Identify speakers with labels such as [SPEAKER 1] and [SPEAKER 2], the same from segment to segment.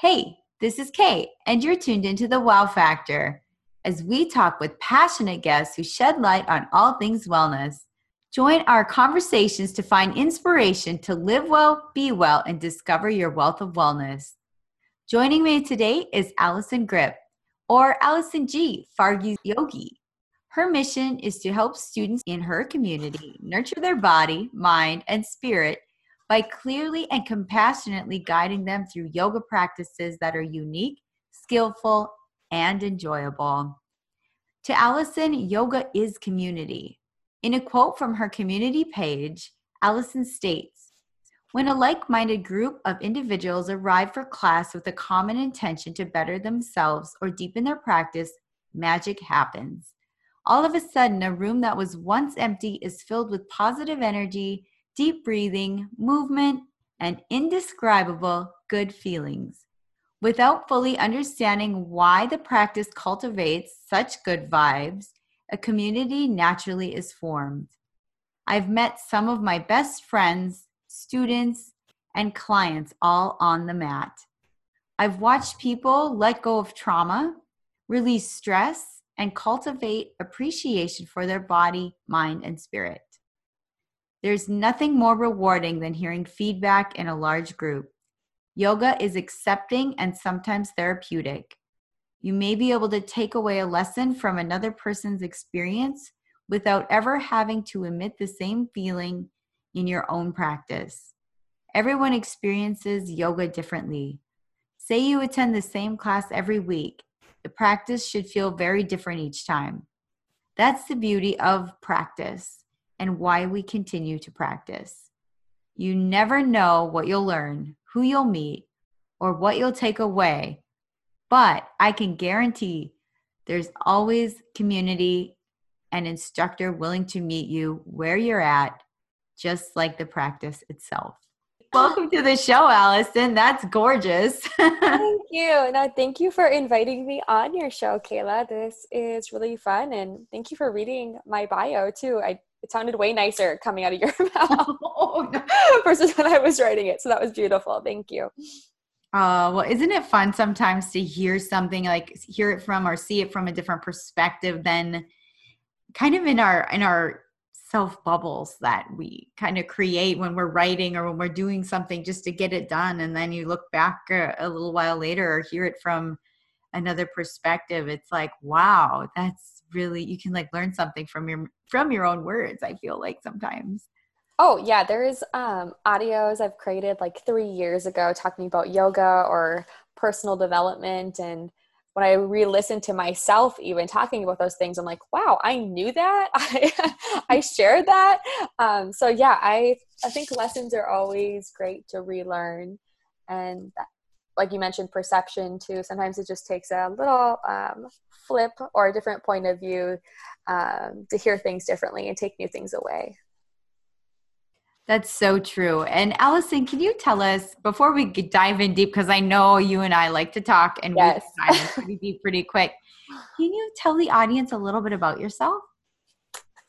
[SPEAKER 1] Hey, this is Kate, and you're tuned into the Wow Factor as we talk with passionate guests who shed light on all things wellness. Join our conversations to find inspiration to live well, be well, and discover your wealth of wellness. Joining me today is Allison Grippe, or Allison G, Fargo Yogi. Her mission is to help students in her community nurture their body, mind, and spirit by clearly and compassionately guiding them through yoga practices that are unique, skillful, and enjoyable. To Allison, yoga is community. In a quote from her community page, Allison states When a like minded group of individuals arrive for class with a common intention to better themselves or deepen their practice, magic happens. All of a sudden, a room that was once empty is filled with positive energy deep breathing, movement, and indescribable good feelings. Without fully understanding why the practice cultivates such good vibes, a community naturally is formed. I've met some of my best friends, students, and clients all on the mat. I've watched people let go of trauma, release stress, and cultivate appreciation for their body, mind, and spirit. There's nothing more rewarding than hearing feedback in a large group. Yoga is accepting and sometimes therapeutic. You may be able to take away a lesson from another person's experience without ever having to emit the same feeling in your own practice. Everyone experiences yoga differently. Say you attend the same class every week, the practice should feel very different each time. That's the beauty of practice and why we continue to practice. You never know what you'll learn, who you'll meet, or what you'll take away, but I can guarantee there's always community and instructor willing to meet you where you're at, just like the practice itself. Welcome to the show, Allison. That's gorgeous.
[SPEAKER 2] thank you. Now, thank you for inviting me on your show, Kayla. This is really fun, and thank you for reading my bio too. I it sounded way nicer coming out of your mouth oh, versus when I was writing it. So that was beautiful. Thank you.
[SPEAKER 1] Uh, well, isn't it fun sometimes to hear something like hear it from or see it from a different perspective than kind of in our in our self bubbles that we kind of create when we're writing or when we're doing something just to get it done, and then you look back a, a little while later or hear it from another perspective. It's like, wow, that's really you can like learn something from your from your own words i feel like sometimes.
[SPEAKER 2] Oh yeah there's um audios i've created like three years ago talking about yoga or personal development and when i re-listen to myself even talking about those things i'm like wow i knew that. I i shared that. Um so yeah i i think lessons are always great to relearn and that, like you mentioned perception too. Sometimes it just takes a little um, flip or a different point of view um, to hear things differently and take new things away.
[SPEAKER 1] That's so true. And allison can you tell us before we dive in deep because i know you and i like to talk and yes. we dive in pretty deep pretty quick. Can you tell the audience a little bit about yourself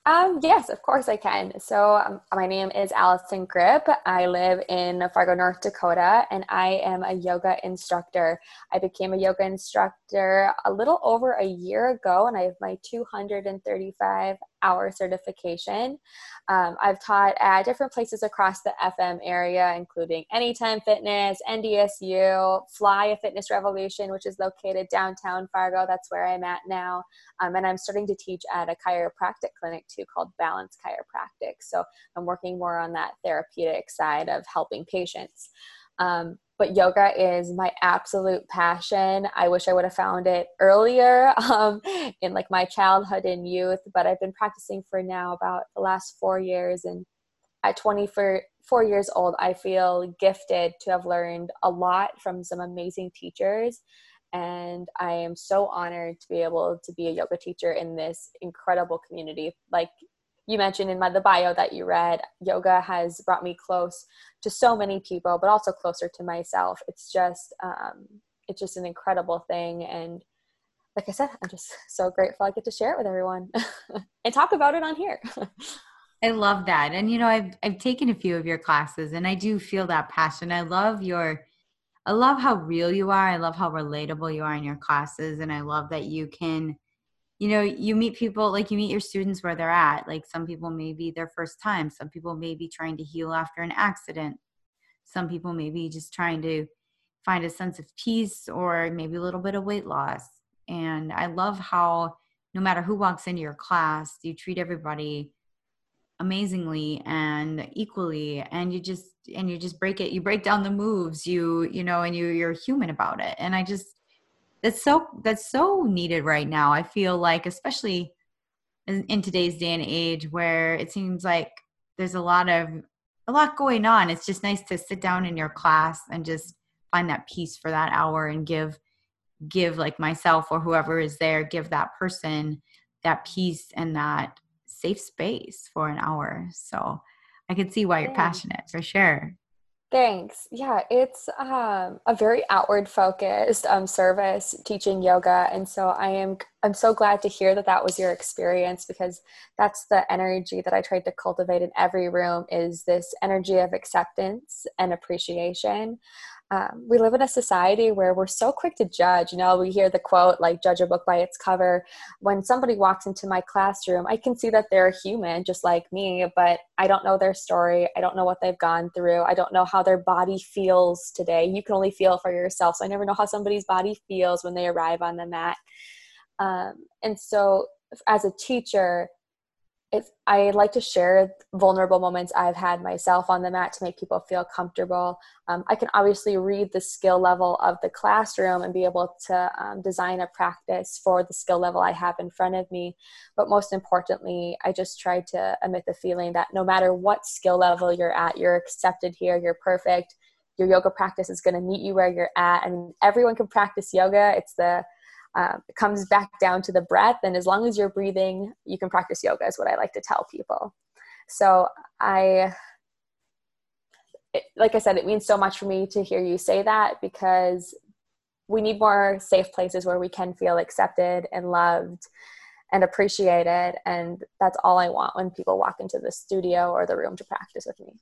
[SPEAKER 2] um, yes, of course I can. So, um, my name is Allison Grippe. I live in Fargo, North Dakota, and I am a yoga instructor. I became a yoga instructor a little over a year ago, and I have my 235 hour certification. Um, I've taught at different places across the FM area, including Anytime Fitness, NDSU, Fly a Fitness Revolution, which is located downtown Fargo. That's where I'm at now. Um, and I'm starting to teach at a chiropractic clinic too called Balance Chiropractic. So I'm working more on that therapeutic side of helping patients. Um, but yoga is my absolute passion. I wish I would have found it earlier um, in like my childhood and youth, but I've been practicing for now about the last four years. And at 24 years old, I feel gifted to have learned a lot from some amazing teachers. And I am so honored to be able to be a yoga teacher in this incredible community. Like you mentioned in my the bio that you read yoga has brought me close to so many people but also closer to myself. It's just um, it's just an incredible thing. And like i said i'm just so grateful i get to share it with everyone and talk about it on here.
[SPEAKER 1] I love that. And you know i've i've taken a few of your classes and i do feel that passion. I love your I love how real you are. I love how relatable you are in your classes. And I love that you can, you know, you meet people like you meet your students where they're at. Like some people may be their first time, some people may be trying to heal after an accident, some people may be just trying to find a sense of peace or maybe a little bit of weight loss. And I love how no matter who walks into your class, you treat everybody amazingly and equally and you just and you just break it you break down the moves you you know and you you're human about it and i just that's so that's so needed right now i feel like especially in, in today's day and age where it seems like there's a lot of a lot going on it's just nice to sit down in your class and just find that peace for that hour and give give like myself or whoever is there give that person that peace and that safe space for an hour. So I can see why you're passionate for sure.
[SPEAKER 2] Thanks. Yeah, it's um, a very outward focused um, service teaching yoga, and so I am I'm so glad to hear that that was your experience because that's the energy that I tried to cultivate in every room is this energy of acceptance and appreciation um, we live in a society where we're so quick to judge. You know, we hear the quote, like, judge a book by its cover. When somebody walks into my classroom, I can see that they're human, just like me, but I don't know their story. I don't know what they've gone through. I don't know how their body feels today. You can only feel for yourself. So I never know how somebody's body feels when they arrive on the mat. Um, and so, as a teacher, I like to share vulnerable moments I've had myself on the mat to make people feel comfortable. Um, I can obviously read the skill level of the classroom and be able to um, design a practice for the skill level I have in front of me. But most importantly, I just try to emit the feeling that no matter what skill level you're at, you're accepted here, you're perfect. Your yoga practice is going to meet you where you're at. Mean, everyone can practice yoga. It's the um, it comes back down to the breath and as long as you're breathing you can practice yoga is what i like to tell people. So i it, like i said it means so much for me to hear you say that because we need more safe places where we can feel accepted and loved and appreciated and that's all i want when people walk into the studio or the room to practice with me.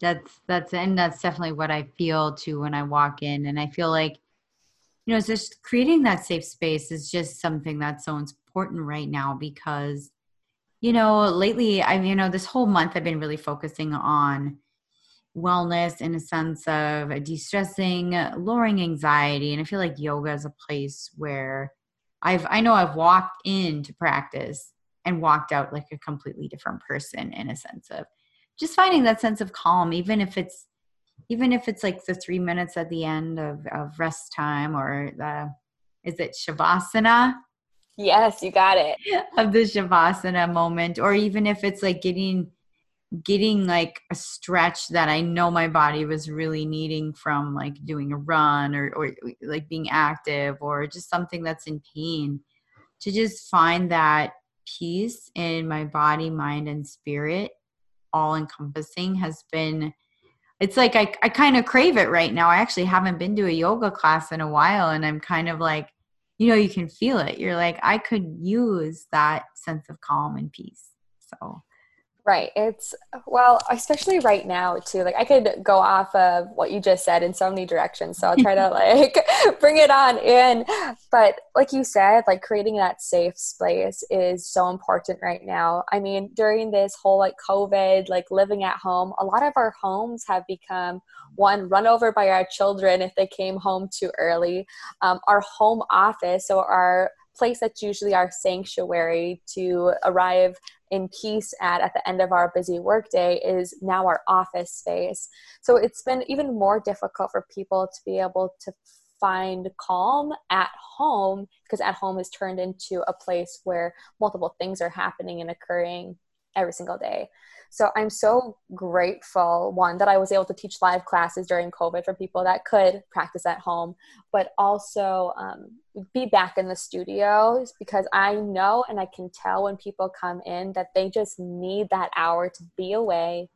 [SPEAKER 1] That's that's and that's definitely what i feel too when i walk in and i feel like you know, it's just creating that safe space is just something that's so important right now because, you know, lately, I've, you know, this whole month I've been really focusing on wellness in a sense of de-stressing, lowering anxiety, and I feel like yoga is a place where I've I know I've walked into practice and walked out like a completely different person in a sense of just finding that sense of calm, even if it's even if it's like the three minutes at the end of, of rest time or the is it shavasana?
[SPEAKER 2] Yes you got it.
[SPEAKER 1] Of the shavasana moment or even if it's like getting getting like a stretch that i know my body was really needing from like doing a run or, or like being active or just something that's in pain to just find that peace in my body mind and spirit all encompassing has been it's like I, I kind of crave it right now. I actually haven't been to a yoga class in a while and I'm kind of like, you know, you can feel it. You're like, I could use that sense of calm and peace. So
[SPEAKER 2] Right. It's well, especially right now too. Like I could go off of what you just said in so many directions. So I'll try to like bring it on in. But like you said, like creating that safe space is so important right now. I mean, during this whole like COVID, like living at home, a lot of our homes have become one run over by our children if they came home too early. Um, our home office, so our place that's usually our sanctuary to arrive in peace at at the end of our busy workday is now our office space. So it's been even more difficult for people to be able to find calm at home because at home is turned into a place where multiple things are happening and occurring every single day. So I'm so grateful, one, that I was able to teach live classes during COVID for people that could practice at home, but also um, be back in the studios because I know and I can tell when people come in that they just need that hour to be away,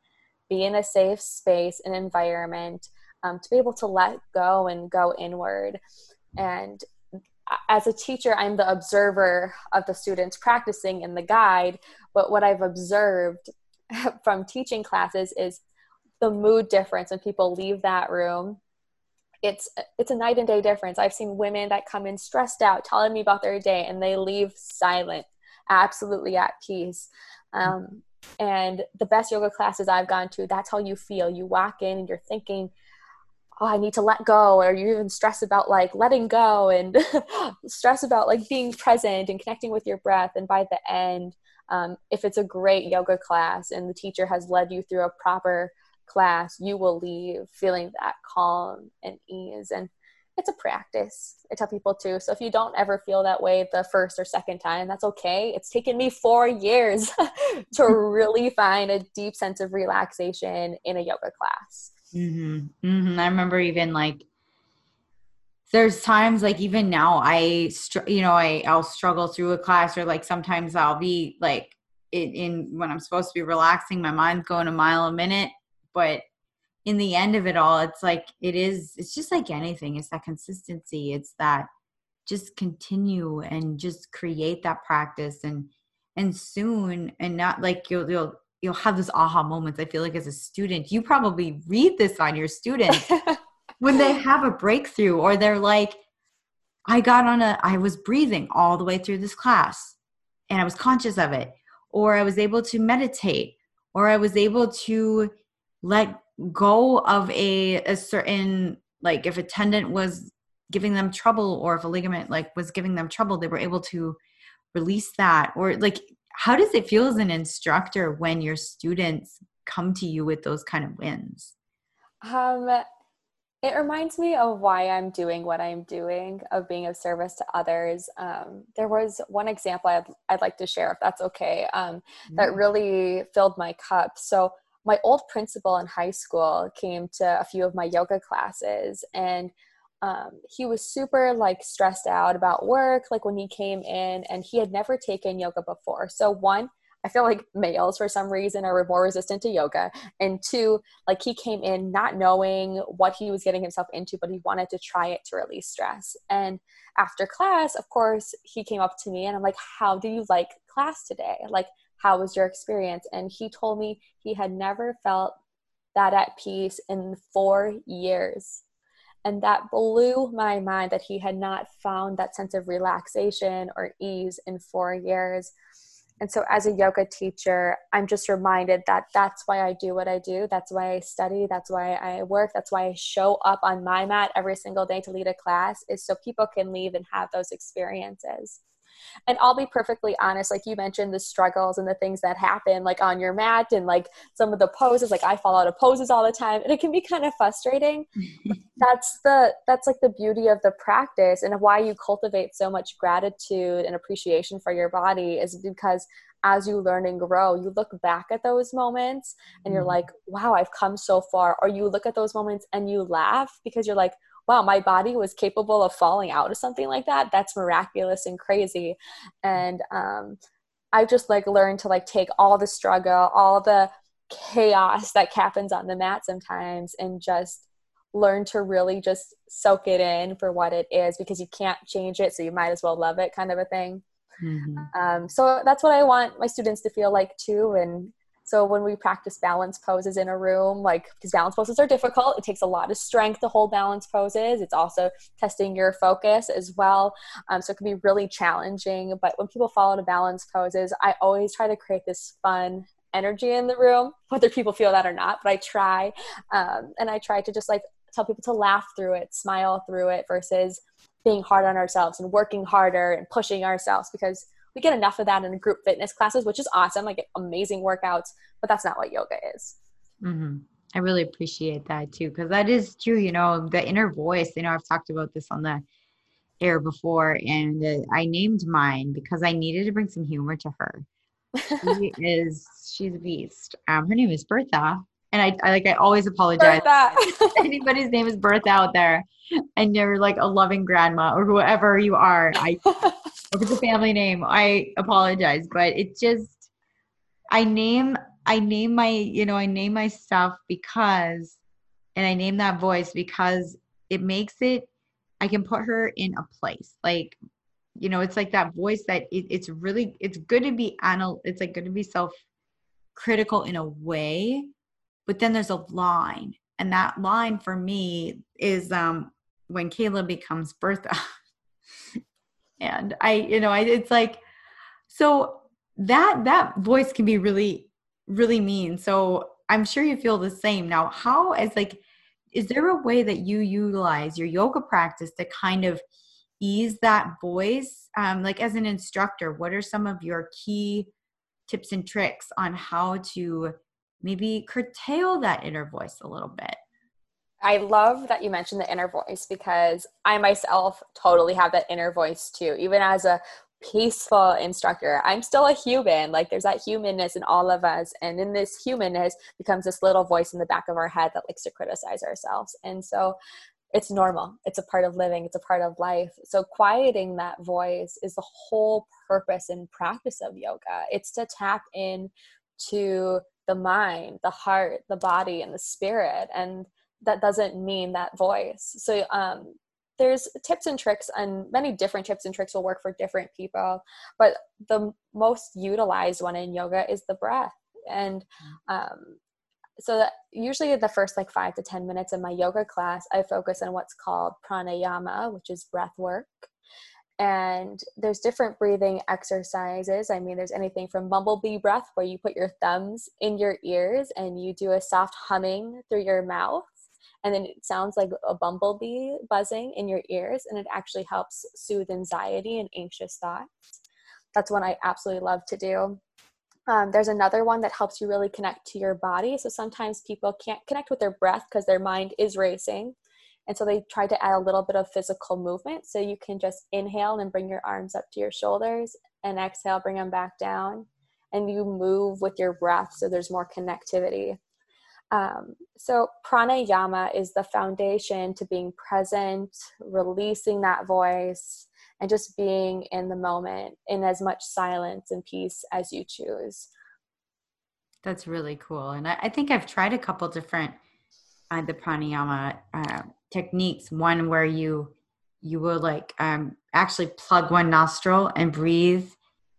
[SPEAKER 2] be in a safe space and environment, um, to be able to let go and go inward. And as a teacher, I'm the observer of the students practicing and the guide. But what I've observed from teaching classes is the mood difference when people leave that room it's it's a night and day difference. I've seen women that come in stressed out, telling me about their day, and they leave silent, absolutely at peace. Um, and the best yoga classes I've gone to, that's how you feel. You walk in and you're thinking, oh, I need to let go, or you even stress about like letting go and stress about like being present and connecting with your breath. And by the end, um, if it's a great yoga class and the teacher has led you through a proper class, you will leave feeling that calm and ease. And it's a practice. I tell people too. So if you don't ever feel that way the first or second time, that's okay. It's taken me four years to really find a deep sense of relaxation in a yoga class.
[SPEAKER 1] Mm-hmm. Mm-hmm. I remember even like there's times like even now I str- you know I I'll struggle through a class or like sometimes I'll be like in, in when I'm supposed to be relaxing my mind's going a mile a minute but in the end of it all it's like it is it's just like anything it's that consistency it's that just continue and just create that practice and and soon and not like you'll you'll you'll have this aha moments i feel like as a student you probably read this on your students when they have a breakthrough or they're like i got on a i was breathing all the way through this class and i was conscious of it or i was able to meditate or i was able to let go of a, a certain like if a tendon was giving them trouble or if a ligament like was giving them trouble they were able to release that. Or like how does it feel as an instructor when your students come to you with those kind of wins?
[SPEAKER 2] Um it reminds me of why i'm doing what i'm doing of being of service to others. Um, there was one example I'd, I'd like to share if that's okay um, mm-hmm. that really filled my cup. So my old principal in high school came to a few of my yoga classes and um, he was super like stressed out about work like when he came in and he had never taken yoga before. So one i feel like males for some reason are more resistant to yoga and two like he came in not knowing what he was getting himself into but he wanted to try it to release stress and after class of course he came up to me and i'm like how do you like class today like how was your experience? And he told me he had never felt that at peace in four years. And that blew my mind that he had not found that sense of relaxation or ease in four years. And so, as a yoga teacher, I'm just reminded that that's why I do what I do. That's why I study. That's why I work. That's why I show up on my mat every single day to lead a class, is so people can leave and have those experiences and i'll be perfectly honest like you mentioned the struggles and the things that happen like on your mat and like some of the poses like i fall out of poses all the time and it can be kind of frustrating that's the that's like the beauty of the practice and why you cultivate so much gratitude and appreciation for your body is because as you learn and grow, you look back at those moments and you're mm-hmm. like, wow, I've come so far. Or you look at those moments and you laugh because you're like, wow, my body was capable of falling out of something like that. That's miraculous and crazy. And um, I just like learned to like take all the struggle, all the chaos that happens on the mat sometimes and just learn to really just soak it in for what it is because you can't change it so you might as well love it kind of a thing mm-hmm. um, so that's what i want my students to feel like too and so when we practice balance poses in a room, like because balance poses are difficult, it takes a lot of strength to hold balance poses. It's also testing your focus as well. Um, so it can be really challenging. But when people follow the balance poses, I always try to create this fun energy in the room, whether people feel that or not. But I try, um, and I try to just like tell people to laugh through it, smile through it, versus being hard on ourselves and working harder and pushing ourselves because we get enough of that in group fitness classes, which is awesome, like amazing workouts, but that's not what yoga is.
[SPEAKER 1] Mm-hmm. I really appreciate that too, because that is true. You know, the inner voice, you know, I've talked about this on the air before, and uh, I named mine because I needed to bring some humor to her. she is, she's a beast. Um, her name is Bertha. And I, I like I always apologize. anybody's name is Bertha out there, and you're like a loving grandma or whoever you are. I if it's a family name, I apologize, but it just I name I name my you know I name my stuff because and I name that voice because it makes it I can put her in a place like you know it's like that voice that it, it's really it's good to be anal it's like good to be self critical in a way but then there's a line and that line for me is um when Kayla becomes Bertha. and I, you know, I it's like so that that voice can be really really mean. So I'm sure you feel the same. Now, how as like is there a way that you utilize your yoga practice to kind of ease that voice um, like as an instructor what are some of your key tips and tricks on how to maybe curtail that inner voice a little bit
[SPEAKER 2] i love that you mentioned the inner voice because i myself totally have that inner voice too even as a peaceful instructor. I'm still a human. Like there's that humanness in all of us. And in this humanness becomes this little voice in the back of our head that likes to criticize ourselves. And so it's normal. It's a part of living, it's a part of life. So quieting that voice is the whole purpose and practice of yoga. It's to tap in to the mind, the heart, the body, and the spirit. And that doesn't mean that voice. So um there's tips and tricks and many different tips and tricks will work for different people but the most utilized one in yoga is the breath and mm. um, so that usually the first like five to ten minutes of my yoga class i focus on what's called pranayama which is breath work and there's different breathing exercises. I mean there's anything from bumblebee breath where you put your thumbs in your ears and you do a soft humming through your mouth and then it sounds like a bumblebee buzzing in your ears and it actually helps soothe anxiety and anxious thoughts. That's one i absolutely love to do. Um, there's another one that helps you really connect to your body. So sometimes people can't connect with their breath because their mind is racing and so they try to add a little bit of physical movement so you can just inhale and bring your arms up to your shoulders and exhale bring them back down and you move with your breath so there's more connectivity um, so, pranayama is the foundation to being present, releasing that voice, and just being in the moment in as much silence and peace as you choose.
[SPEAKER 1] That's really cool. And I, I think I've tried a couple different uh, the pranayama uh, techniques. One where you you will like um, actually plug one nostril and breathe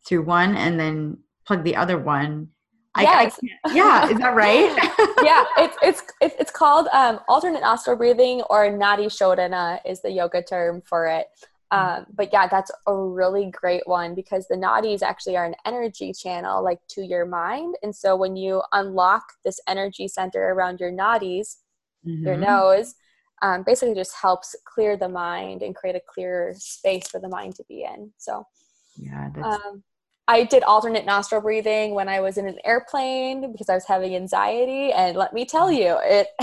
[SPEAKER 1] through one, and then plug the other one
[SPEAKER 2] yes.
[SPEAKER 1] I, yeah, is that right?
[SPEAKER 2] yeah, it's it's it's called um, alternate nostril breathing or nadi shodhana is the yoga term for it. Um, but yeah, that's a really great one because the nadis actually are an energy channel, like to your mind. And so when you unlock this energy center around your nadis, mm-hmm. your nose, um, basically just helps clear the mind and create a clearer space for the mind to be in. So
[SPEAKER 1] yeah,
[SPEAKER 2] um, I did alternate nostril breathing when I was in an airplane because I was having anxiety, and let me tell you, it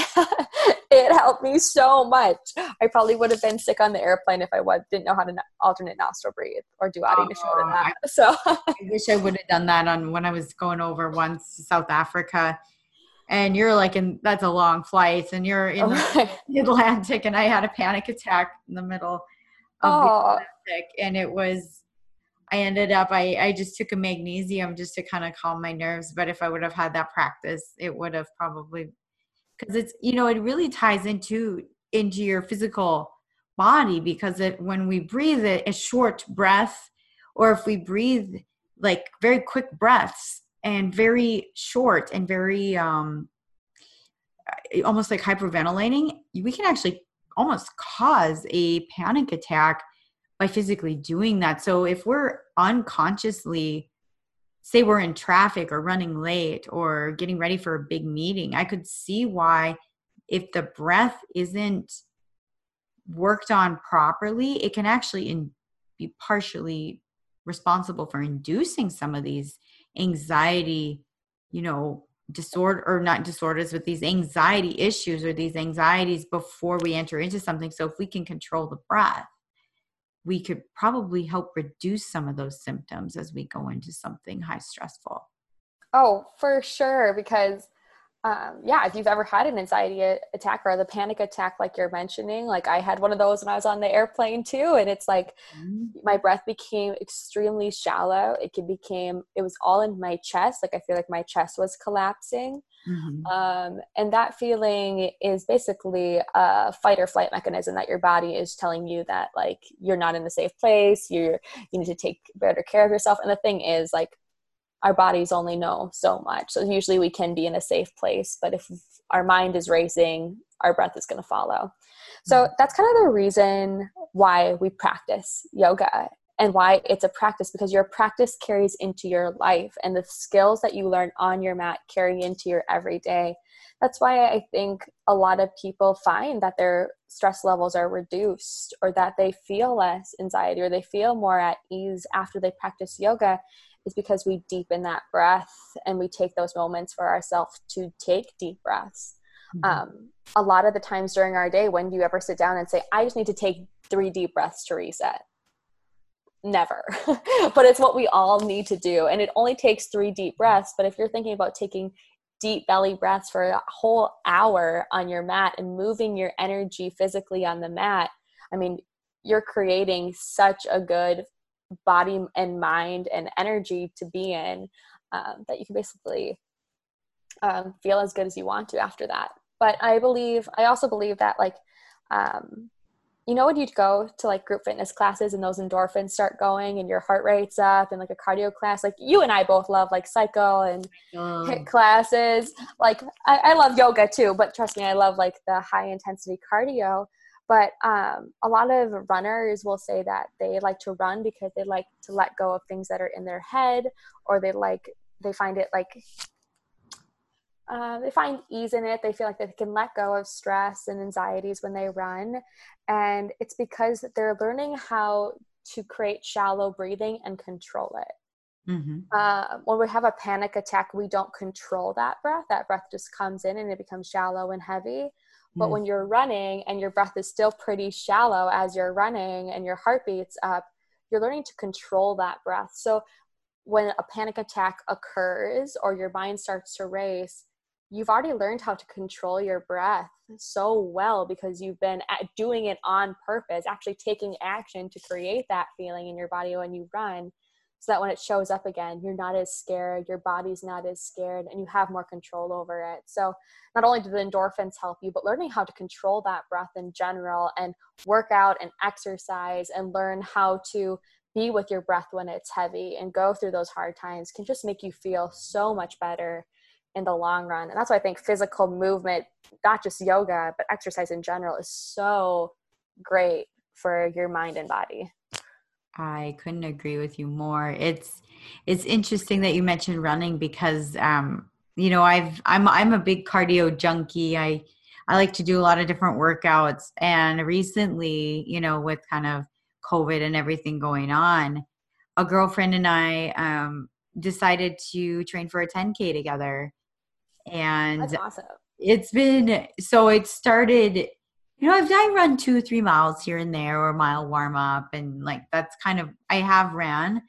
[SPEAKER 2] it helped me so much. I probably would have been sick on the airplane if I was, didn't know how to alternate nostril breathe or do Adi oh, that. So
[SPEAKER 1] I wish I would have done that on when I was going over once to South Africa. And you're like, and that's a long flight, and you're in the Atlantic, and I had a panic attack in the middle of oh. the Atlantic, and it was I ended up I, I just took a magnesium just to kind of calm my nerves. But if I would have had that practice, it would have probably because it's you know it really ties into into your physical body because it when we breathe it a short breath or if we breathe like very quick breaths and very short and very um almost like hyperventilating we can actually almost cause a panic attack by physically doing that. So if we're unconsciously, say we're in traffic or running late or getting ready for a big meeting, I could see why if the breath isn't worked on properly, it can actually in, be partially responsible for inducing some of these anxiety, you know, disorder or not disorders, but these anxiety issues or these anxieties before we enter into something. So if we can control the breath, we could probably help reduce some of those symptoms as we go into something high stressful.
[SPEAKER 2] Oh, for sure. Because, um, yeah, if you've ever had an anxiety attack or the panic attack, like you're mentioning, like I had one of those when I was on the airplane too. And it's like mm-hmm. my breath became extremely shallow. It became, it was all in my chest. Like I feel like my chest was collapsing. Mm-hmm. Um, and that feeling is basically a fight or flight mechanism that your body is telling you that like you're not in a safe place. You're you need to take better care of yourself. And the thing is like our bodies only know so much. So usually we can be in a safe place, but if our mind is racing, our breath is going to follow. So mm-hmm. that's kind of the reason why we practice yoga and why it's a practice because your practice carries into your life and the skills that you learn on your mat carry into your everyday. That's why I think a lot of people find that their stress levels are reduced or that they feel less anxiety or they feel more at ease after they practice yoga is because we deepen that breath and we take those moments for ourselves to take deep breaths. Mm-hmm. Um, a lot of the times during our day, when do you ever sit down and say, I just need to take three deep breaths to reset? Never. but it's what we all need to do. And it only takes three deep breaths. But if you're thinking about taking deep belly breaths for a whole hour on your mat and moving your energy physically on the mat, I mean, you're creating such a good body and mind and energy to be in um, that you can basically um, feel as good as you want to after that. But I believe, I also believe that like, um, you know, when you go to like group fitness classes and those endorphins start going and your heart rate's up and like a cardio class, like you and I both love like cycle and um. HIIT classes. Like I, I love yoga too, but trust me, I love like the high intensity cardio. But um, a lot of runners will say that they like to run because they like to let go of things that are in their head, or they like they find it like uh, they find ease in it. They feel like they can let go of stress and anxieties when they run, and it's because they're learning how to create shallow breathing and control it. Mm-hmm. Uh, when we have a panic attack, we don't control that breath. That breath just comes in and it becomes shallow and heavy. But mm. when you're running and your breath is still pretty shallow as you're running and your heart beats up, you're learning to control that breath. So when a panic attack occurs or your mind starts to race, you've already learned how to control your breath so well because you've been doing it on purpose, actually taking action to create that feeling in your body when you run so that when it shows up again you're not as scared your body's not as scared and you have more control over it. So not only do the endorphins help you but learning how to control that breath in general and work out and exercise and learn how to be with your breath when it's heavy and go through those hard times can just make you feel so much better in the long run. And that's why i think physical movement not just yoga but exercise in general is so great for your mind and body
[SPEAKER 1] I couldn't agree with you more. It's it's interesting that you mentioned running because um, you know I've I'm I'm a big cardio junkie. I I like to do a lot of different workouts, and recently, you know, with kind of COVID and everything going on, a girlfriend and I um, decided to train for a 10k together, and
[SPEAKER 2] That's awesome.
[SPEAKER 1] It's been so it started you know, I've I run two, or three miles here and there or a mile warm up and like that's kind of I have ran.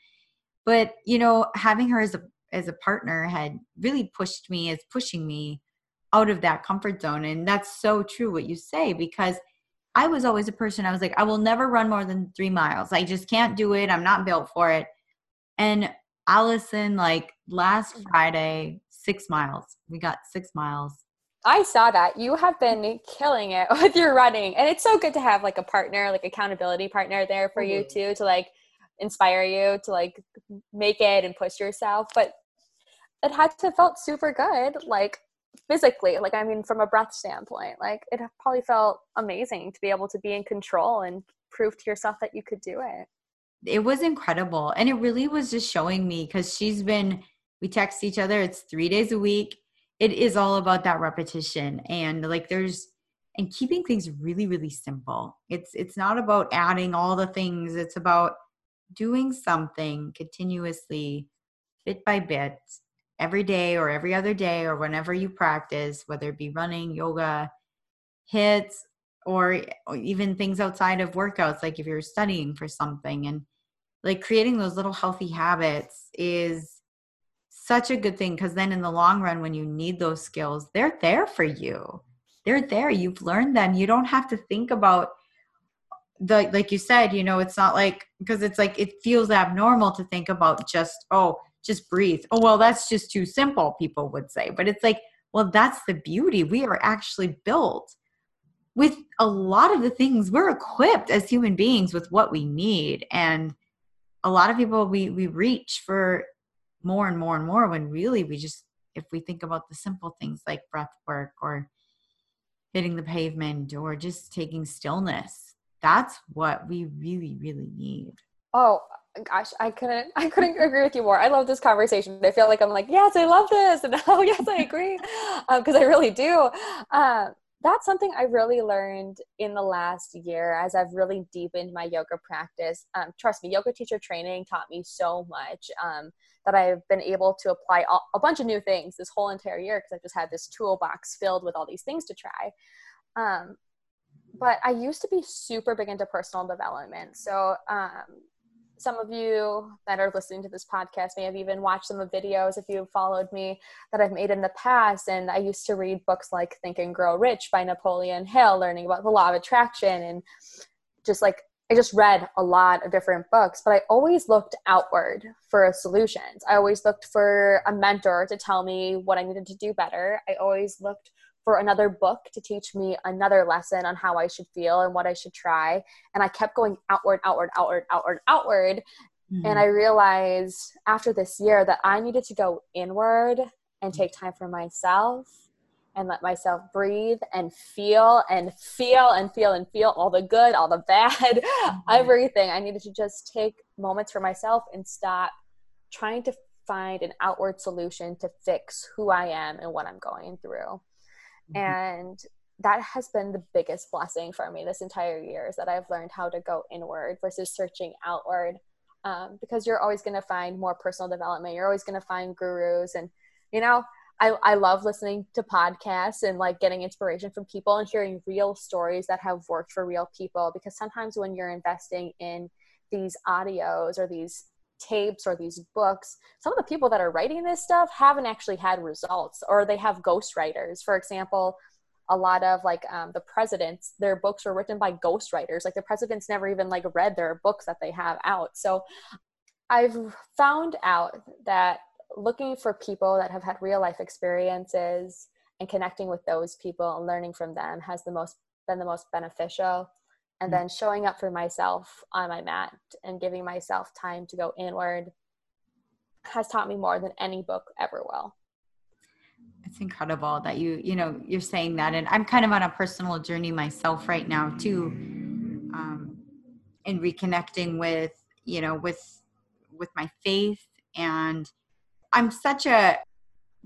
[SPEAKER 1] But, you know, having her as a as a partner had really pushed me, is pushing me out of that comfort zone. And that's so true what you say, because I was always a person, I was like, I will never run more than three miles. I just can't do it. I'm not built for it. And Allison, like last mm. Friday, six miles. We got six miles
[SPEAKER 2] I saw that. You have been killing it with your running. And it's so good to have like a partner, like accountability partner there for mm-hmm. you too to like inspire you to like make it and push yourself. But it had to felt super good, like physically. Like I mean from a breath standpoint. Like it probably felt amazing to be able to be in control and prove to yourself that you could do it.
[SPEAKER 1] It was incredible. And it really was just showing me because she's been we text each other, it's three days a week it is all about that repetition and like there's and keeping things really really simple. It's it's not about adding all the things. It's about doing something continuously bit by bit every day or every other day or whenever you practice whether it be running yoga hits or, or even things outside of workouts like if you're studying for something. And like creating those little healthy habits is such a good thing because then in the long run when you need those skills they're there for you. They're there. You've learned them. You don't have to think about the like you said you know it's not like because it's like it feels abnormal to think about just oh just breathe. Oh well that's just too simple people would say. But it's like well that's the beauty. We are actually built with a lot of the things. We're equipped as human beings with what we need. And a lot of people we we reach for more and more and more when really we just if we think about the simple things like breath work or hitting the pavement or just taking stillness. That's what we really, really need.
[SPEAKER 2] Oh gosh, I couldn't I couldn't agree with you more. I love this conversation. I feel like I'm like, yes, I love this, and oh yes, I agree, because um, I really do. Uh, that's something I really learned in the last year as I've really deepened my yoga practice. Um, trust me, yoga teacher training taught me so much um, that I've been able to apply all, a bunch of new things this whole entire year because I've just had this toolbox filled with all these things to try. Um, but I used to be super big into personal development. So um, some of you that are listening to this podcast may have even watched some of the videos if you've followed me that I've made in the past. And I used to read books like Think and Grow Rich by Napoleon Hill, learning about the law of attraction and just like I just read a lot of different books, but I always looked outward for solutions. I always looked for a mentor to tell me what I needed to do better. I always looked for another book to teach me another lesson on how I should feel and what I should try. And I kept going outward, outward, outward, outward, outward. Mm-hmm. And I realized after this year that I needed to go inward and take time for myself and let myself breathe and feel and feel and feel and feel all the good, all the bad, mm-hmm. everything. I needed to just take moments for myself and stop trying to find an outward solution to fix who I am and what I'm going through. Mm-hmm. And that has been the biggest blessing for me this entire year is that I've learned how to go inward versus searching outward. Um, because you're always going to find more personal development. You're always going to find gurus. And, you know, I, I love listening to podcasts and like getting inspiration from people and hearing real stories that have worked for real people. Because sometimes when you're investing in these audios or these tapes or these books, some of the people that are writing this stuff haven't actually had results or they have ghostwriters. For example, a lot of like um, the presidents, their books were written by ghostwriters. Like the presidents never even like read their books that they have out. So I've found out that looking for people that have had real life experiences and connecting with those people and learning from them has the most been the most beneficial and then showing up for myself on my mat and giving myself time to go inward has taught me more than any book ever will.
[SPEAKER 1] It's incredible that you you know you're saying that and i'm kind of on a personal journey myself right now too um in reconnecting with you know with with my faith and i'm such a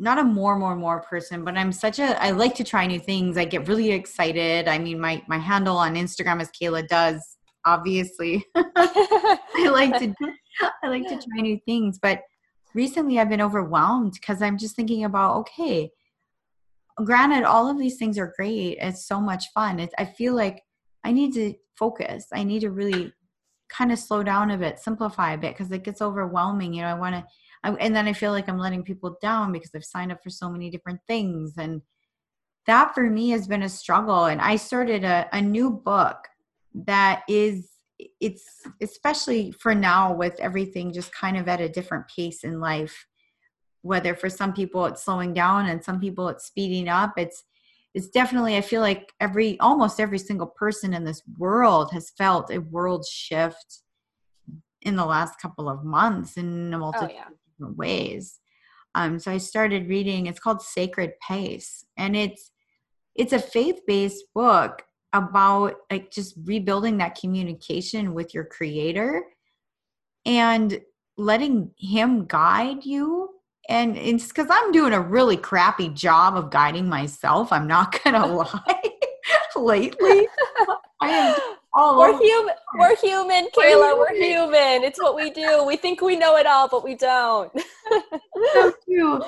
[SPEAKER 1] not a more more more person but i'm such a i like to try new things. I get really excited. I mean my my handle on instagram is kayla does obviously. I like to i like to try new things but recently i've been overwhelmed because i'm just thinking about okay granted all of these things are great. It's so much fun. It's, i feel like i need to focus. I need to really kind of slow down a bit simplify a bit because it gets overwhelming. You know i want to I, and then I feel like I'm letting people down because I've signed up for so many different things. And that for me has been a struggle. And I started a, a new book that is, it's especially for now with everything just kind of at a different pace in life. Whether for some people it's slowing down and some people it's speeding up. It's, it's definitely, I feel like every, almost every single person in this world has felt a world shift in the last couple of months in a multitude oh, yeah different ways. Um, so I started reading. It's called Sacred Pace, and it's it's a faith based book about like just rebuilding that communication with your creator and letting him guide you and it's because i'm doing a really crappy job of guiding myself i'm not gonna lie lately
[SPEAKER 2] i am all we're human. We're human, Kayla. We're human. It's what we do. We think we know it all, but we don't.
[SPEAKER 1] so true.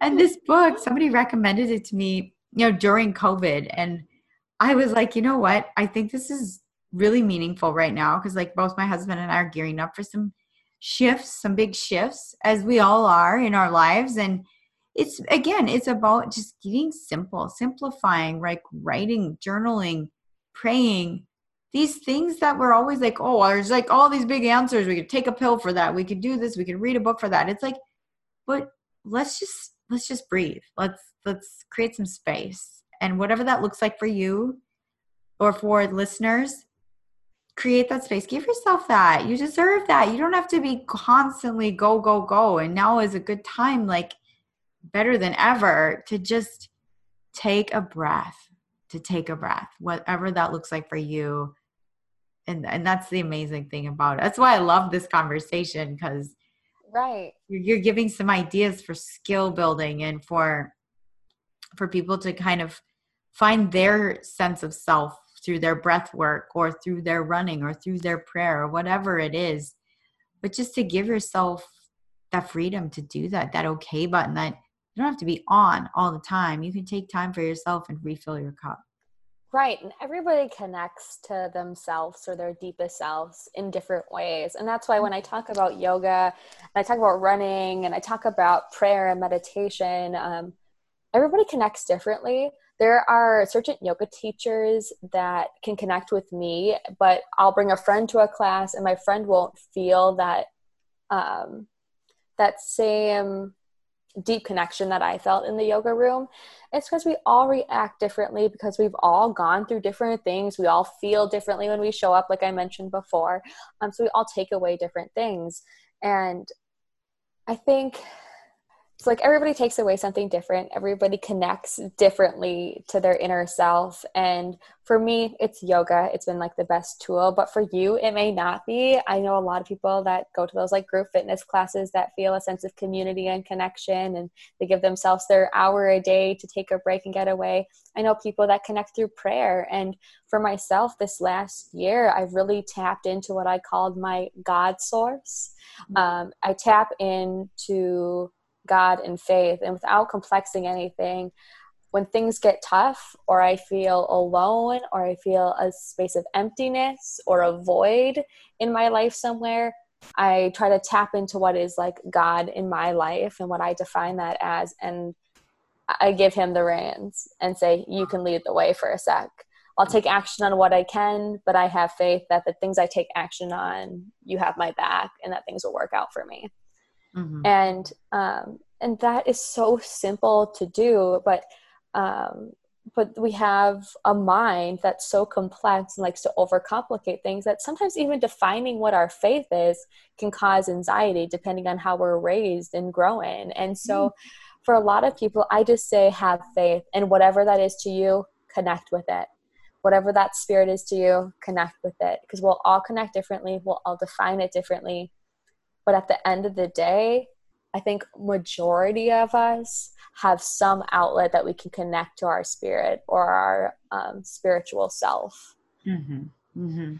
[SPEAKER 1] And this book, somebody recommended it to me, you know, during COVID, and I was like, you know what? I think this is really meaningful right now because, like, both my husband and I are gearing up for some shifts, some big shifts, as we all are in our lives, and it's again, it's about just getting simple, simplifying, like writing, journaling, praying these things that we're always like, oh, there's like all these big answers. We could take a pill for that. We could do this. We could read a book for that. It's like, but let's just let's just breathe. Let's let's create some space. And whatever that looks like for you or for listeners, create that space. Give yourself that. You deserve that. You don't have to be constantly go, go, go. And now is a good time, like better than ever, to just take a breath to take a breath, whatever that looks like for you. And, and that's the amazing thing about it. That's why I love this conversation because
[SPEAKER 2] right.
[SPEAKER 1] you're, you're giving some ideas for skill building and for for people to kind of find their sense of self through their breath work or through their running or through their prayer or whatever it is. But just to give yourself that freedom to do that that okay button that you don't have to be on all the time. You can take time for yourself and refill your cup
[SPEAKER 2] Right. And everybody connects to themselves or their deepest selves in different ways. And that's why when I talk about yoga and I talk about running and I talk about prayer and meditation, um, everybody connects differently. There are certain yoga teachers that can connect with me, but I'll bring a friend to a class and my friend won't feel that um, that same deep connection that I felt in the yoga room. It's because we all react differently because we've all gone through different things. We all feel differently when we show up, like I mentioned before. Um, so we all take away different things. And I think it's like everybody takes away something different. Everybody connects differently to their inner self. And for me it's yoga. It's been like the best tool. But for you it may not be. I know a lot of people that go to those like group fitness classes that feel a sense of community and connection and they give themselves their hour a day to take a break and get away. I know people that connect through prayer. And for myself this last year i've really tapped into what i called my god source. Mm-hmm. um, i tap into God and faith and without complexing anything. When things get tough, or I feel alone, or I feel a space of emptiness or a void in my life somewhere, I try to tap into what is like God in my life and what I define that as. And I give him the reins and say, You can lead the way for a sec. I'll take action on what I can, but I have faith that the things I take action on, you have my back and that things will work out for me mm-hmm. and um, and that is so simple to do but um, but we have a mind that's so complex and likes to overcomplicate things that sometimes even defining what our faith is can cause anxiety depending on how we're raised and growing and so mm. for a lot of people i just say have faith and whatever that is to you connect with it whatever that spirit is to you connect with it because we'll all connect differently we'll all define it differently but at the end of the day i think majority of us have some outlet that we can connect to our spirit or our um, spiritual self mm-hmm. Mm-hmm.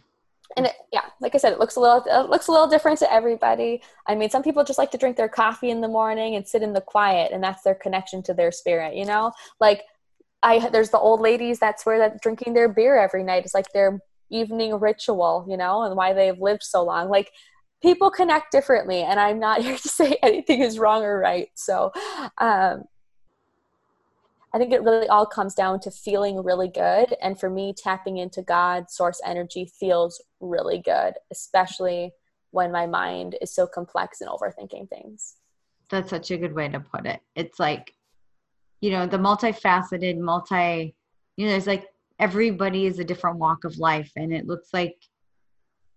[SPEAKER 2] and it, yeah like i said it looks a little it looks a little different to everybody i mean some people just like to drink their coffee in the morning and sit in the quiet and that's their connection to their spirit you know like i there's the old ladies that swear that drinking their beer every night is like their evening ritual you know and why they've lived so long like people connect differently and i'm not here to say anything is wrong or right. So um, i think it really all comes down to feeling really good. And for me tapping into god source energy feels really good especially when my mind is so complex and overthinking things.
[SPEAKER 1] That's such a good way to put it. It's like you know the multifaceted multi you know there's like everybody is a different walk of life. And it looks like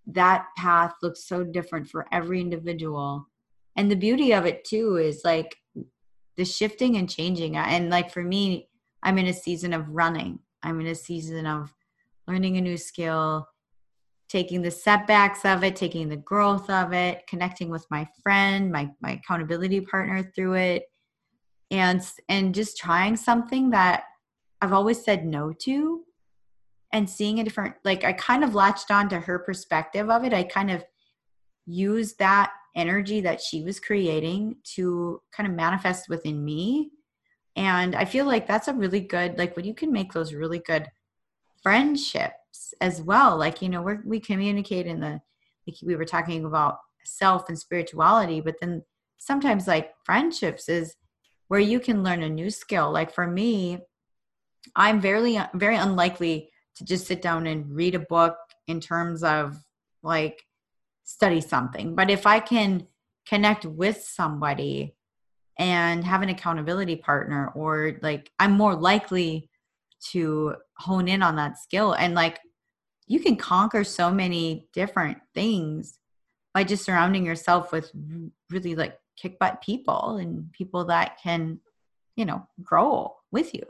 [SPEAKER 1] that path looks so different for every individual. And the beauty of it too is like the shifting and changing. And like for me i'm in a season of running. I'm in a season of learning a new skill taking the setbacks of it taking the growth of it connecting with my friend my my accountability partner through it. And and just trying something that i've always said no to and seeing a different like i kind of latched on to her perspective of it. I kind of used that energy that she was creating to kind of manifest within me. And i feel like that's a really good like when you can make those really good friendships as well like you know we we communicate in the like we were talking about self and spirituality but then sometimes like friendships is where you can learn a new skill. Like for me i'm very very unlikely to just sit down and read a book in terms of like study something. But if I can connect with somebody and have an accountability partner, or like I'm more likely to hone in on that skill. And like you can conquer so many different things by just surrounding yourself with really like kick butt people and people that can, you know, grow with you.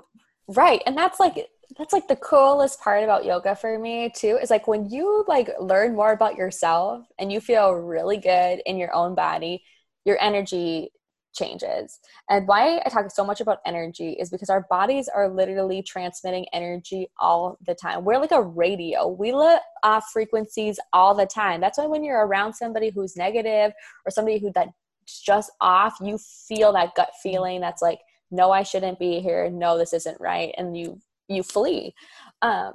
[SPEAKER 2] Right. And that's like that's like the coolest part about yoga for me too is like when you like learn more about yourself and you feel really good in your own body your energy changes. And why i talk so much about energy is because our bodies are literally transmitting energy all the time. We're like a radio. We let off frequencies all the time. That's why when you're around somebody who's negative or somebody who that's just off you feel that gut feeling that's like no i shouldn't be here. No this isn't right. And you you flee um,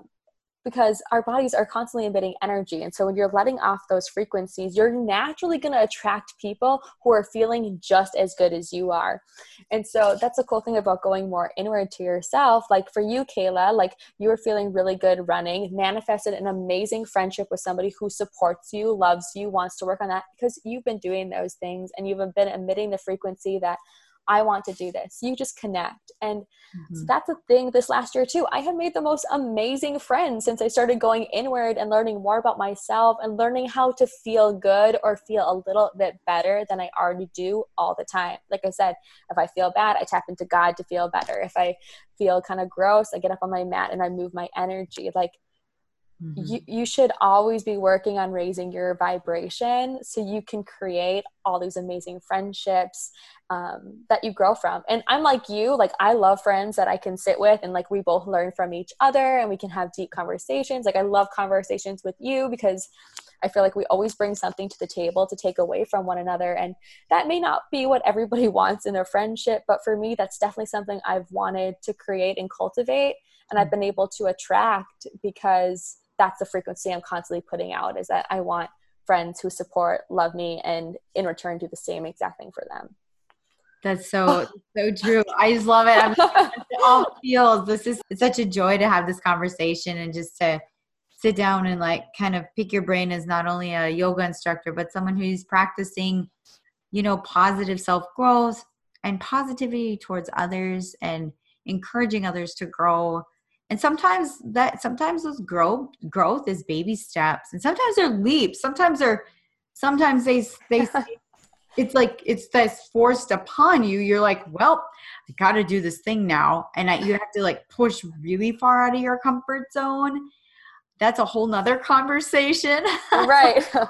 [SPEAKER 2] because our bodies are constantly emitting energy. And so when you're letting off those frequencies you're naturally going to attract people who are feeling just as good as you are. And so that's the cool thing about going more inward to yourself. Like for you kayla like you were feeling really good running. Manifested an amazing friendship with somebody who supports you loves you wants to work on that because you've been doing those things and you've been emitting the frequency that I want to do this. You just connect. And mm-hmm. so that's the thing this last year too. I have made the most amazing friends since I started going inward and learning more about myself and learning how to feel good or feel a little bit better than I already do all the time. Like I said, if I feel bad, I tap into God to feel better. If I feel kind of gross, I get up on my mat and I move my energy. Like Mm-hmm. You, you should always be working on raising your vibration so you can create all these amazing friendships um, that you grow from. And I'm like you, like I love friends that I can sit with and like we both learn from each other and we can have deep conversations. Like I love conversations with you because I feel like we always bring something to the table to take away from one another. And that may not be what everybody wants in a friendship, but for me, that's definitely something I've wanted to create and cultivate. And I've mm. been able to attract because that's the frequency I'm constantly putting out is that I want friends who support, love me, and in return do the same exact thing for them.
[SPEAKER 1] That's so so true. I just love it. I'm all feels. This is it's such a joy to have this conversation and just to sit down and like kind of pick your brain as not only a yoga instructor but someone who's practicing, you know, positive self growth and positivity towards others and encouraging others to grow and sometimes that sometimes those growth growth is baby steps and sometimes they're leaps sometimes they're sometimes they they it's like it's that's forced upon you you're like well i gotta do this thing now and I, you have to like push really far out of your comfort zone. That's a whole nother conversation.
[SPEAKER 2] Right.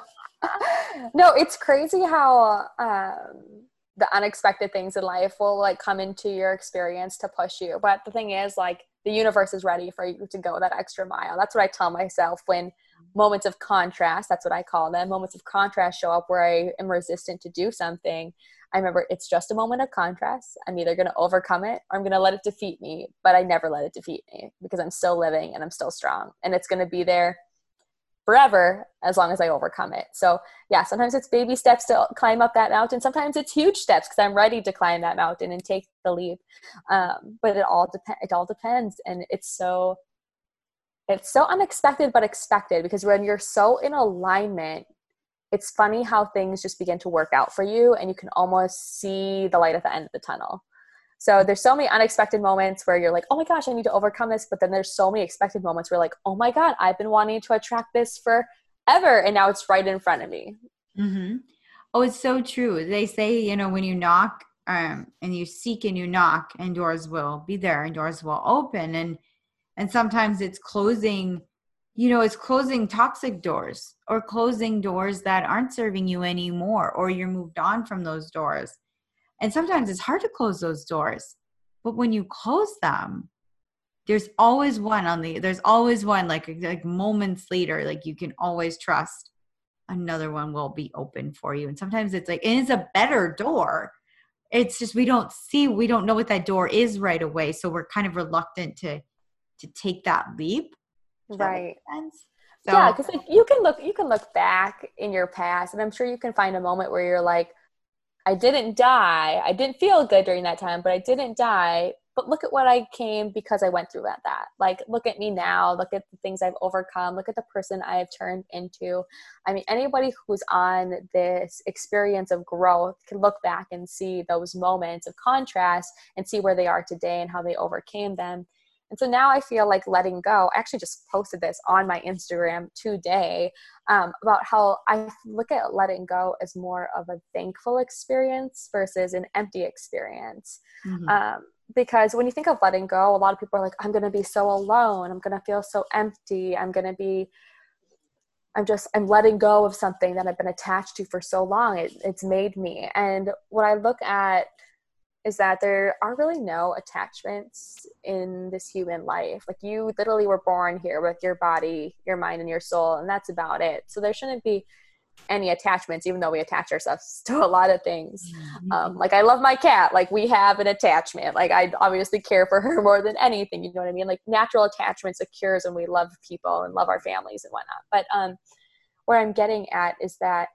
[SPEAKER 2] No it's crazy how um the unexpected things in life will like come into your experience to push you but the thing is like the universe is ready for you to go that extra mile. That's what I tell myself when mm-hmm. moments of contrast, that's what I call them, moments of contrast show up where I am resistant to do something. I remember it's just a moment of contrast. I'm either going to overcome it or I'm going to let it defeat me, but I never let it defeat me because I'm still living and I'm still strong. And it's going to be there forever as long as I overcome it. So, yeah, sometimes it's baby steps to climb up that mountain. Sometimes it's huge steps because I'm ready to climb that mountain and take the leap. Um, but it all depends. It all depends, and it's so it's so unexpected but expected because when you're so in alignment, it's funny how things just begin to work out for you, and you can almost see the light at the end of the tunnel. So there's so many unexpected moments where you're like, oh my gosh, I need to overcome this. But then there's so many expected moments where like, oh my God, I've been wanting to attract this forever. And now it's right in front of me.
[SPEAKER 1] Mm-hmm. Oh, it's so true. They say, you know, when you knock um, and you seek and you knock and doors will be there and doors will open. And, and sometimes it's closing, you know, it's closing toxic doors or closing doors that aren't serving you anymore, or you're moved on from those doors and sometimes it's hard to close those doors. But when you close them, there's always one on the there's always one like like moments later like you can always trust another one will be open for you. And sometimes it's like and it's a better door. It's just we don't see we don't know what that door is right away. So we're kind of reluctant to to take that leap.
[SPEAKER 2] Right. so, yeah because like you can look you can look back in your past and i'm sure you can find a moment where you're like I didn't die. I didn't feel good during that time, but I didn't die. But look at what I came because I went through that. that. Like, look at me now. Look at the things I've overcome. Look at the person I have turned into. I mean, anybody who's on this experience of growth can look back and see those moments of contrast and see where they are today and how they overcame them. And so now I feel like letting go. I actually just posted this on my Instagram today um, about how I look at letting go as more of a thankful experience versus an empty experience. Mm-hmm. Um, because when you think of letting go, a lot of people are like, I'm going to be so alone. I'm going to feel so empty. I'm going to be I'm just I'm letting go of something that I've been attached to for so long. It, it's made me. And what I look at is that there are really no attachments in this human life. Like you literally were born here with your body, your mind, and your soul, and that's about it. So there shouldn't be any attachments, even though we attach ourselves to a lot of things. Mm-hmm. Um, like I love my cat. Like we have an attachment. Like I obviously care for her more than anything. You know what I mean? Like natural attachments occurs when we love people and love our families and whatnot. But um, where I'm getting at is that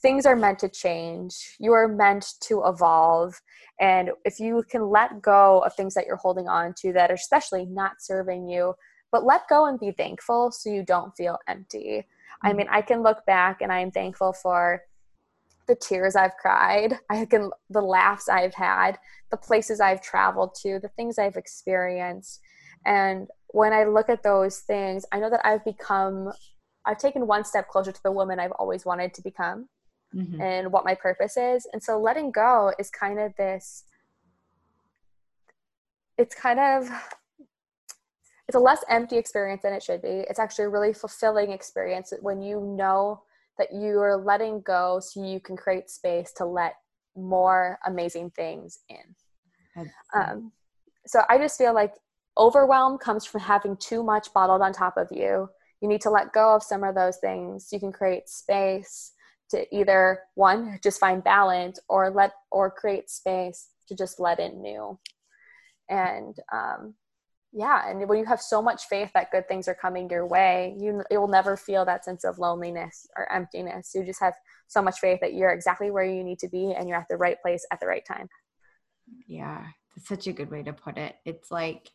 [SPEAKER 2] things are meant to change. You are meant to evolve. And if you can let go of things that you're holding on to that are especially not serving you, but let go and be thankful so you don't feel empty. Mm-hmm. I mean, I can look back and I'm thankful for the tears I've cried, I can the laughs I've had, the places I've traveled to, the things I've experienced. And when I look at those things, I know that I've become I've taken one step closer to the woman I've always wanted to become mm-hmm. and what my purpose is. And so letting go is kind of this it's kind of it's a less empty experience than it should be. It's actually a really fulfilling experience when you know that you are letting go so you can create space to let more amazing things in. Um, so I just feel like overwhelm comes from having too much bottled on top of you. You need to let go of some of those things. You can create space to either one just find balance or let or create space to just let in new. And um, yeah and when you have so much faith that good things are coming your way you you'll never feel that sense of loneliness or emptiness. You just have so much faith that you're exactly where you need to be and you're at the right place at the right time.
[SPEAKER 1] Yeah that's such a good way to put it. It's like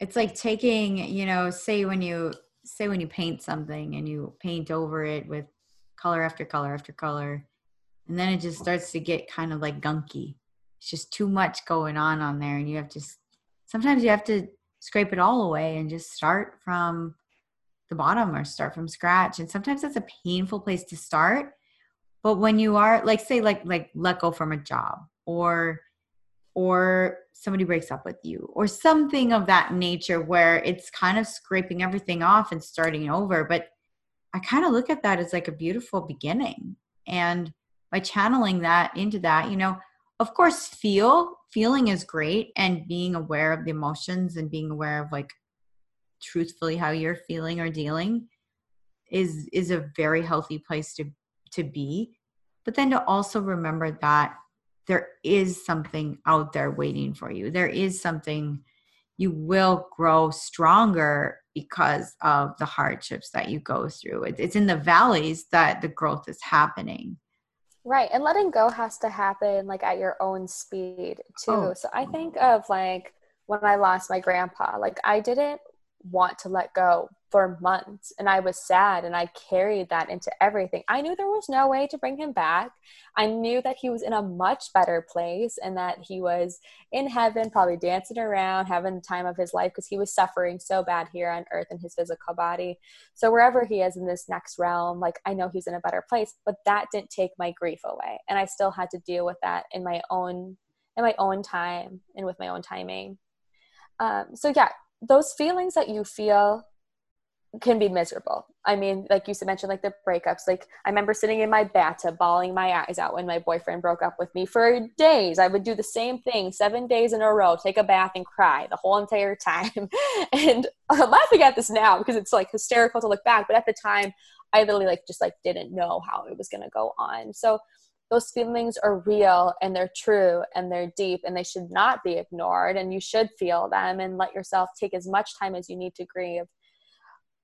[SPEAKER 1] it's like taking you know say when you say when you paint something and you paint over it with color after color after color and then it just starts to get kind of like gunky. It's just too much going on on there and you have to sometimes you have to scrape it all away and just start from the bottom or start from scratch and sometimes that's a painful place to start but when you are like say like like let go from a job or or somebody breaks up with you or something of that nature where it's kind of scraping everything off and starting over. But i kind of look at that as like a beautiful beginning. And by channeling that into that you know of course feel feeling is great and being aware of the emotions and being aware of like truthfully how you're feeling or dealing is is a very healthy place to to be. But then to also remember that there is something out there waiting for you there is something you will grow stronger because of the hardships that you go through it's in the valleys that the growth is happening
[SPEAKER 2] Right. And letting go has to happen like at your own speed too. Oh. So I think of like when I lost my grandpa, like I didn't want to let go for months and I was sad and I carried that into everything. I knew there was no way to bring him back. I knew that he was in a much better place and that he was in heaven, probably dancing around, having the time of his life because he was suffering so bad here on earth in his physical body. So wherever he is in this next realm, like I know he's in a better place, but that didn't take my grief away. And I still had to deal with that in my own in my own time and with my own timing. Um, so yeah, those feelings that you feel can be miserable. I mean, like you said mentioned, like the breakups. Like I remember sitting in my bathtub, bawling my eyes out when my boyfriend broke up with me for days. I would do the same thing seven days in a row, take a bath and cry the whole entire time. and I'm laughing at this now because it's like hysterical to look back. But at the time, I literally like just like didn't know how it was gonna go on. So those feelings are real and they're true and they're deep and they should not be ignored and you should feel them and let yourself take as much time as you need to grieve.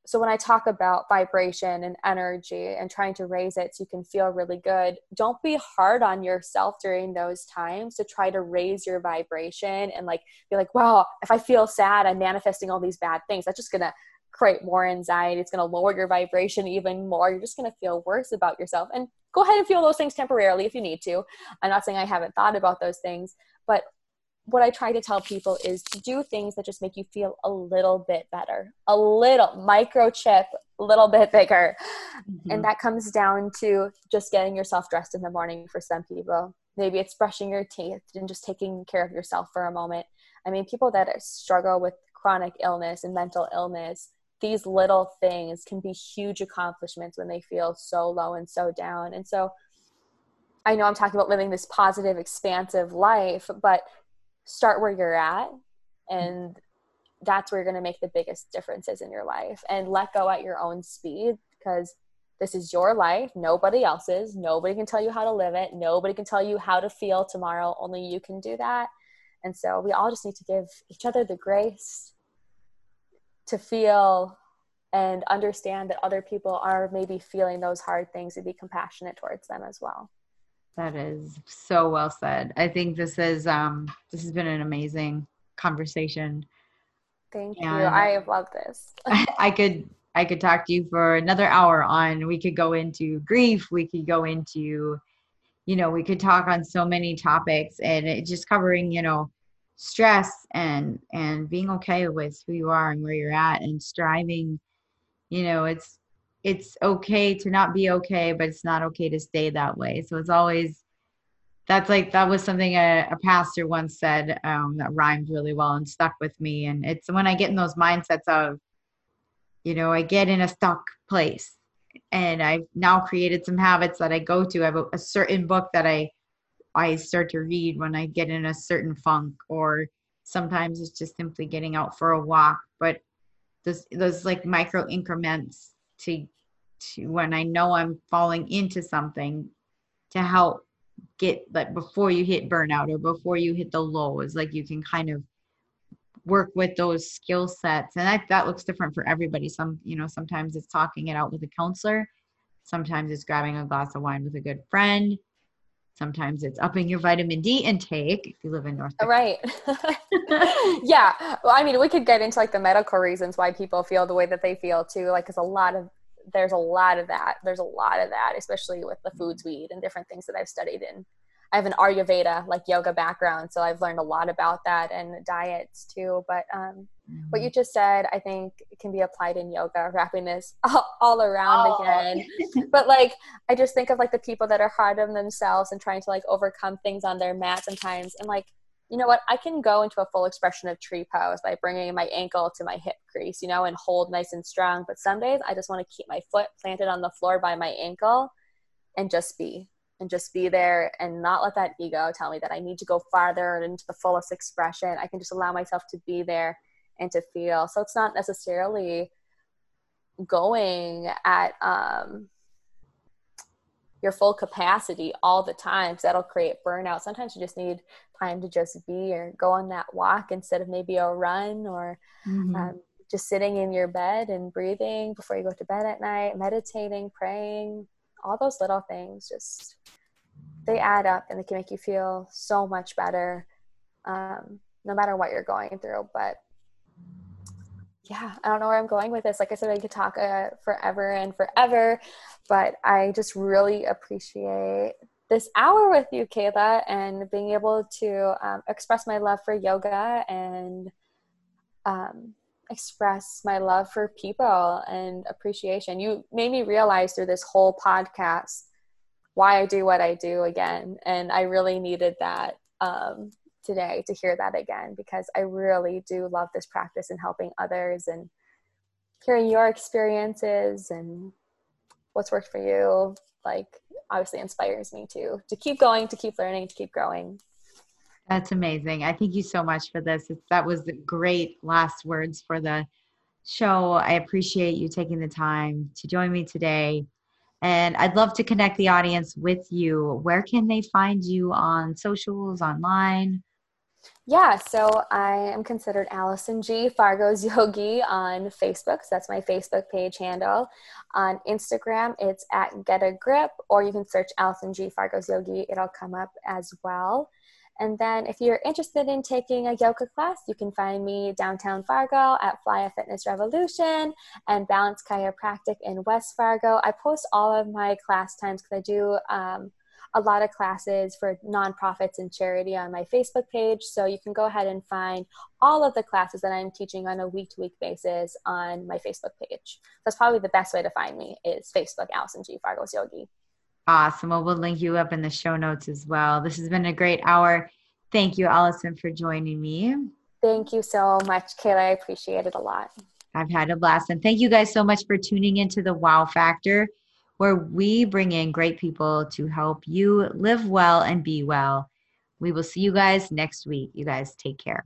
[SPEAKER 2] So when i talk about vibration and energy and trying to raise it so you can feel really good don't be hard on yourself during those times to try to raise your vibration and like be like wow if i feel sad i'm manifesting all these bad things. That's just gonna create more anxiety it's gonna lower your vibration even more you're just gonna feel worse about yourself and go ahead and feel those things temporarily if you need to. I'm not saying I haven't thought about those things, but what I try to tell people is to do things that just make you feel a little bit better, a little microchip, a little bit bigger. Mm-hmm. And that comes down to just getting yourself dressed in the morning for some people. Maybe it's brushing your teeth and just taking care of yourself for a moment. I mean, people that struggle with chronic illness and mental illness, these little things can be huge accomplishments when they feel so low and so down. And so I know I'm talking about living this positive, expansive life, but start where you're at and that's where you're going to make the biggest differences in your life. And let go at your own speed because this is your life. Nobody else's. Nobody can tell you how to live it. Nobody can tell you how to feel tomorrow. Only you can do that. And so we all just need to give each other the grace to feel and understand that other people are maybe feeling those hard things and be compassionate towards them as well
[SPEAKER 1] that is so well said. I think this is um this has been an amazing conversation.
[SPEAKER 2] Thank and you. I have loved this.
[SPEAKER 1] I could I could talk to you for another hour on we could go into grief, we could go into you know, we could talk on so many topics and it just covering, you know, stress and and being okay with who you are and where you're at and striving, you know, it's it's okay to not be okay, but it's not okay to stay that way. So it's always that's like that was something a, a pastor once said um, that rhymed really well and stuck with me. And it's when I get in those mindsets of, you know, I get in a stuck place, and I've now created some habits that I go to. I have a, a certain book that I I start to read when I get in a certain funk, or sometimes it's just simply getting out for a walk. But those those like micro increments to to when I know I'm falling into something to help get like before you hit burnout or before you hit the lows like you can kind of work with those skill sets and that that looks different for everybody some you know sometimes it's talking it out with a counselor sometimes it's grabbing a glass of wine with a good friend sometimes it's upping your vitamin d intake if you live in north
[SPEAKER 2] Dakota. right. Yeah. Well i mean we could get into like the medical reasons why people feel the way that they feel too like because a lot of there's a lot of that. There's a lot of that especially with the foods we eat and different things that i've studied in i have an ayurveda like yoga background so i've learned a lot about that and diets too but um, mm-hmm. what you just said i think can be applied in yoga wrapping this all, all around oh. again but like i just think of like the people that are hard on themselves and trying to like overcome things on their mat sometimes and like you know what, I can go into a full expression of tree pose by bringing my ankle to my hip crease, you know, and hold nice and strong. But some days I just want to keep my foot planted on the floor by my ankle and just be and just be there and not let that ego tell me that I need to go farther and into the fullest expression. I can just allow myself to be there and to feel. So it's not necessarily going at um, your full capacity all the time because that'll create burnout. Sometimes you just need time to just be or go on that walk instead of maybe a run or mm-hmm. um, just sitting in your bed and breathing before you go to bed at night, meditating, praying, all those little things just they add up and they can make you feel so much better um, no matter what you're going through. But yeah, I don't know where I'm going with this. Like I said, I could talk uh, forever and forever, but I just really appreciate this hour with you, Kayla, and being able to um, express my love for yoga and um, express my love for people and appreciation. You made me realize through this whole podcast why I do what I do again, and I really needed that. Um, today to hear that again because I really do love this practice and helping others and hearing your experiences and what's worked for you like obviously inspires me to to keep going to keep learning to keep growing
[SPEAKER 1] that's amazing i thank you so much for this it's, that was the great last words for the show i appreciate you taking the time to join me today and i'd love to connect the audience with you where can they find you on socials online
[SPEAKER 2] yeah, so I am considered Allison G. Fargo's Yogi on Facebook. So that's my Facebook page handle. On Instagram, it's at Get a Grippe, or you can search Allison G. Fargo's Yogi. It'll come up as well. And then if you're interested in taking a yoga class, you can find me downtown Fargo at Flya Fitness Revolution and Balance Chiropractic in West Fargo. I post all of my class times because I do um, a lot of classes for nonprofits and charity on my Facebook page. So you can go ahead and find all of the classes that I'm teaching on a week to week basis on my Facebook page. That's probably the best way to find me is Facebook Allison G. Fargos Yogi.
[SPEAKER 1] Awesome. Well, we'll link you up in the show notes as well. This has been a great hour. Thank you, Allison, for joining me.
[SPEAKER 2] Thank you so much, Kayla. I appreciate it a lot.
[SPEAKER 1] I've had a blast. And thank you guys so much for tuning into the Wow Factor, where we bring in great people to help you live well and be well. We will see you guys next week. You guys take care.